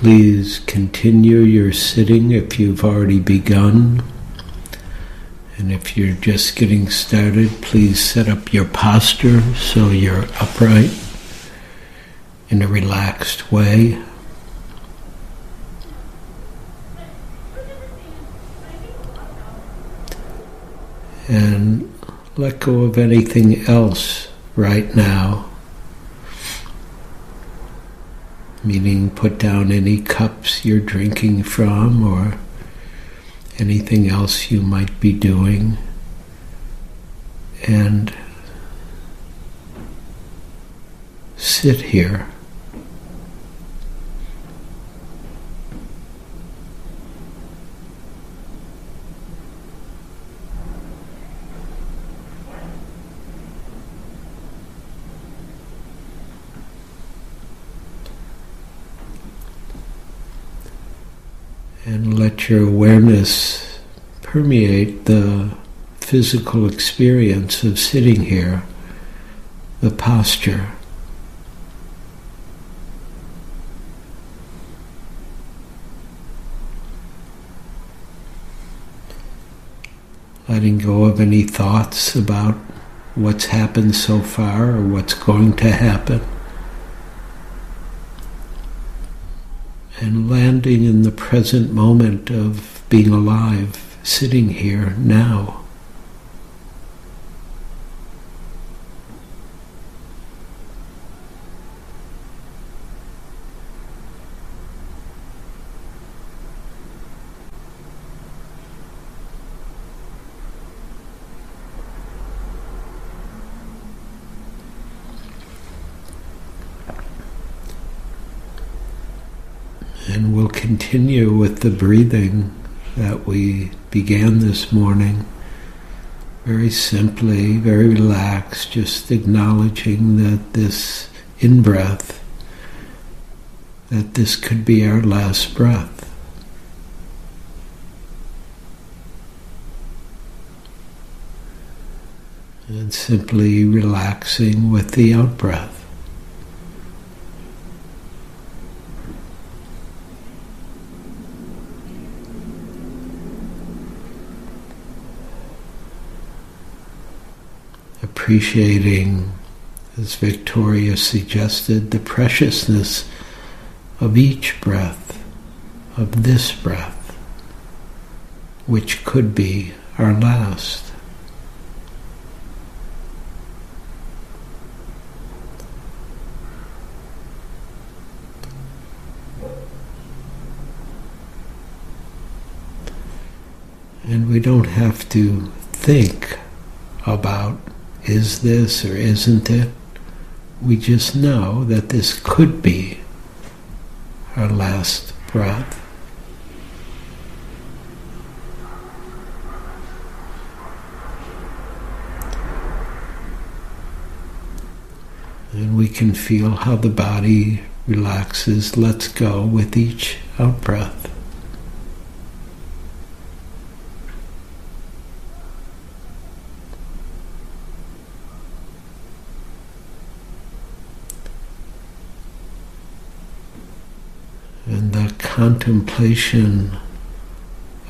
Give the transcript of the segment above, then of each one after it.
Please continue your sitting if you've already begun. And if you're just getting started, please set up your posture so you're upright in a relaxed way. And let go of anything else right now meaning put down any cups you're drinking from or anything else you might be doing. And sit here. and let your awareness permeate the physical experience of sitting here, the posture. Letting go of any thoughts about what's happened so far or what's going to happen. And landing in the present moment of being alive, sitting here now. And we'll continue with the breathing that we began this morning. Very simply, very relaxed, just acknowledging that this in breath, that this could be our last breath. And simply relaxing with the out breath. Appreciating, as Victoria suggested, the preciousness of each breath, of this breath, which could be our last. And we don't have to think about is this or isn't it? We just know that this could be our last breath. And we can feel how the body relaxes, lets go with each out breath. and the contemplation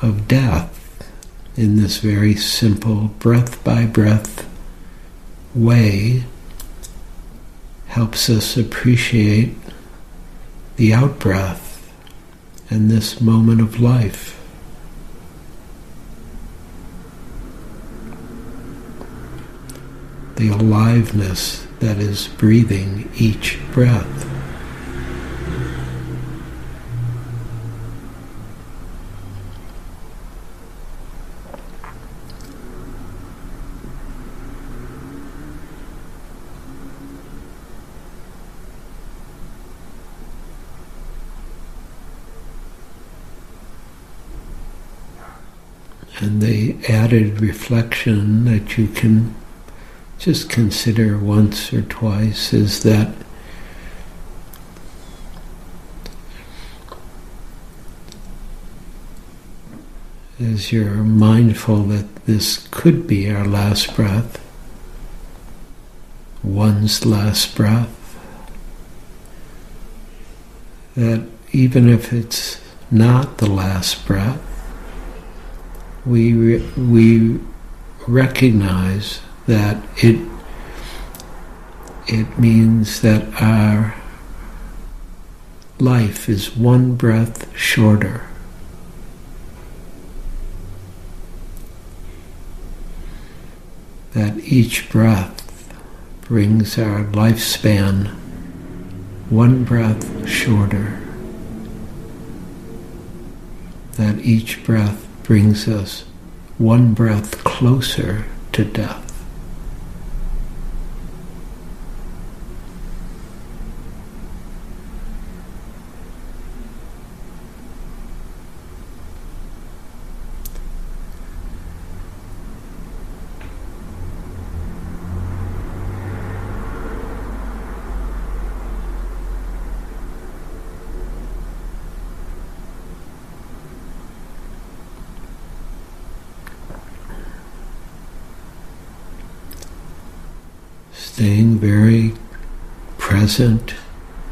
of death in this very simple breath by breath way helps us appreciate the out breath and this moment of life. The aliveness that is breathing each breath. And the added reflection that you can just consider once or twice is that as you're mindful that this could be our last breath, one's last breath, that even if it's not the last breath, we, re- we recognize that it, it means that our life is one breath shorter. That each breath brings our lifespan one breath shorter. That each breath brings us one breath closer to death. Staying very present,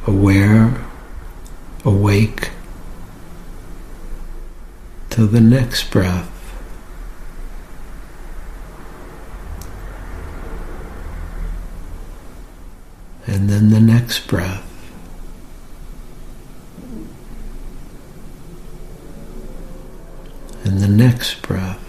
aware, awake to the next breath. And then the next breath. And the next breath.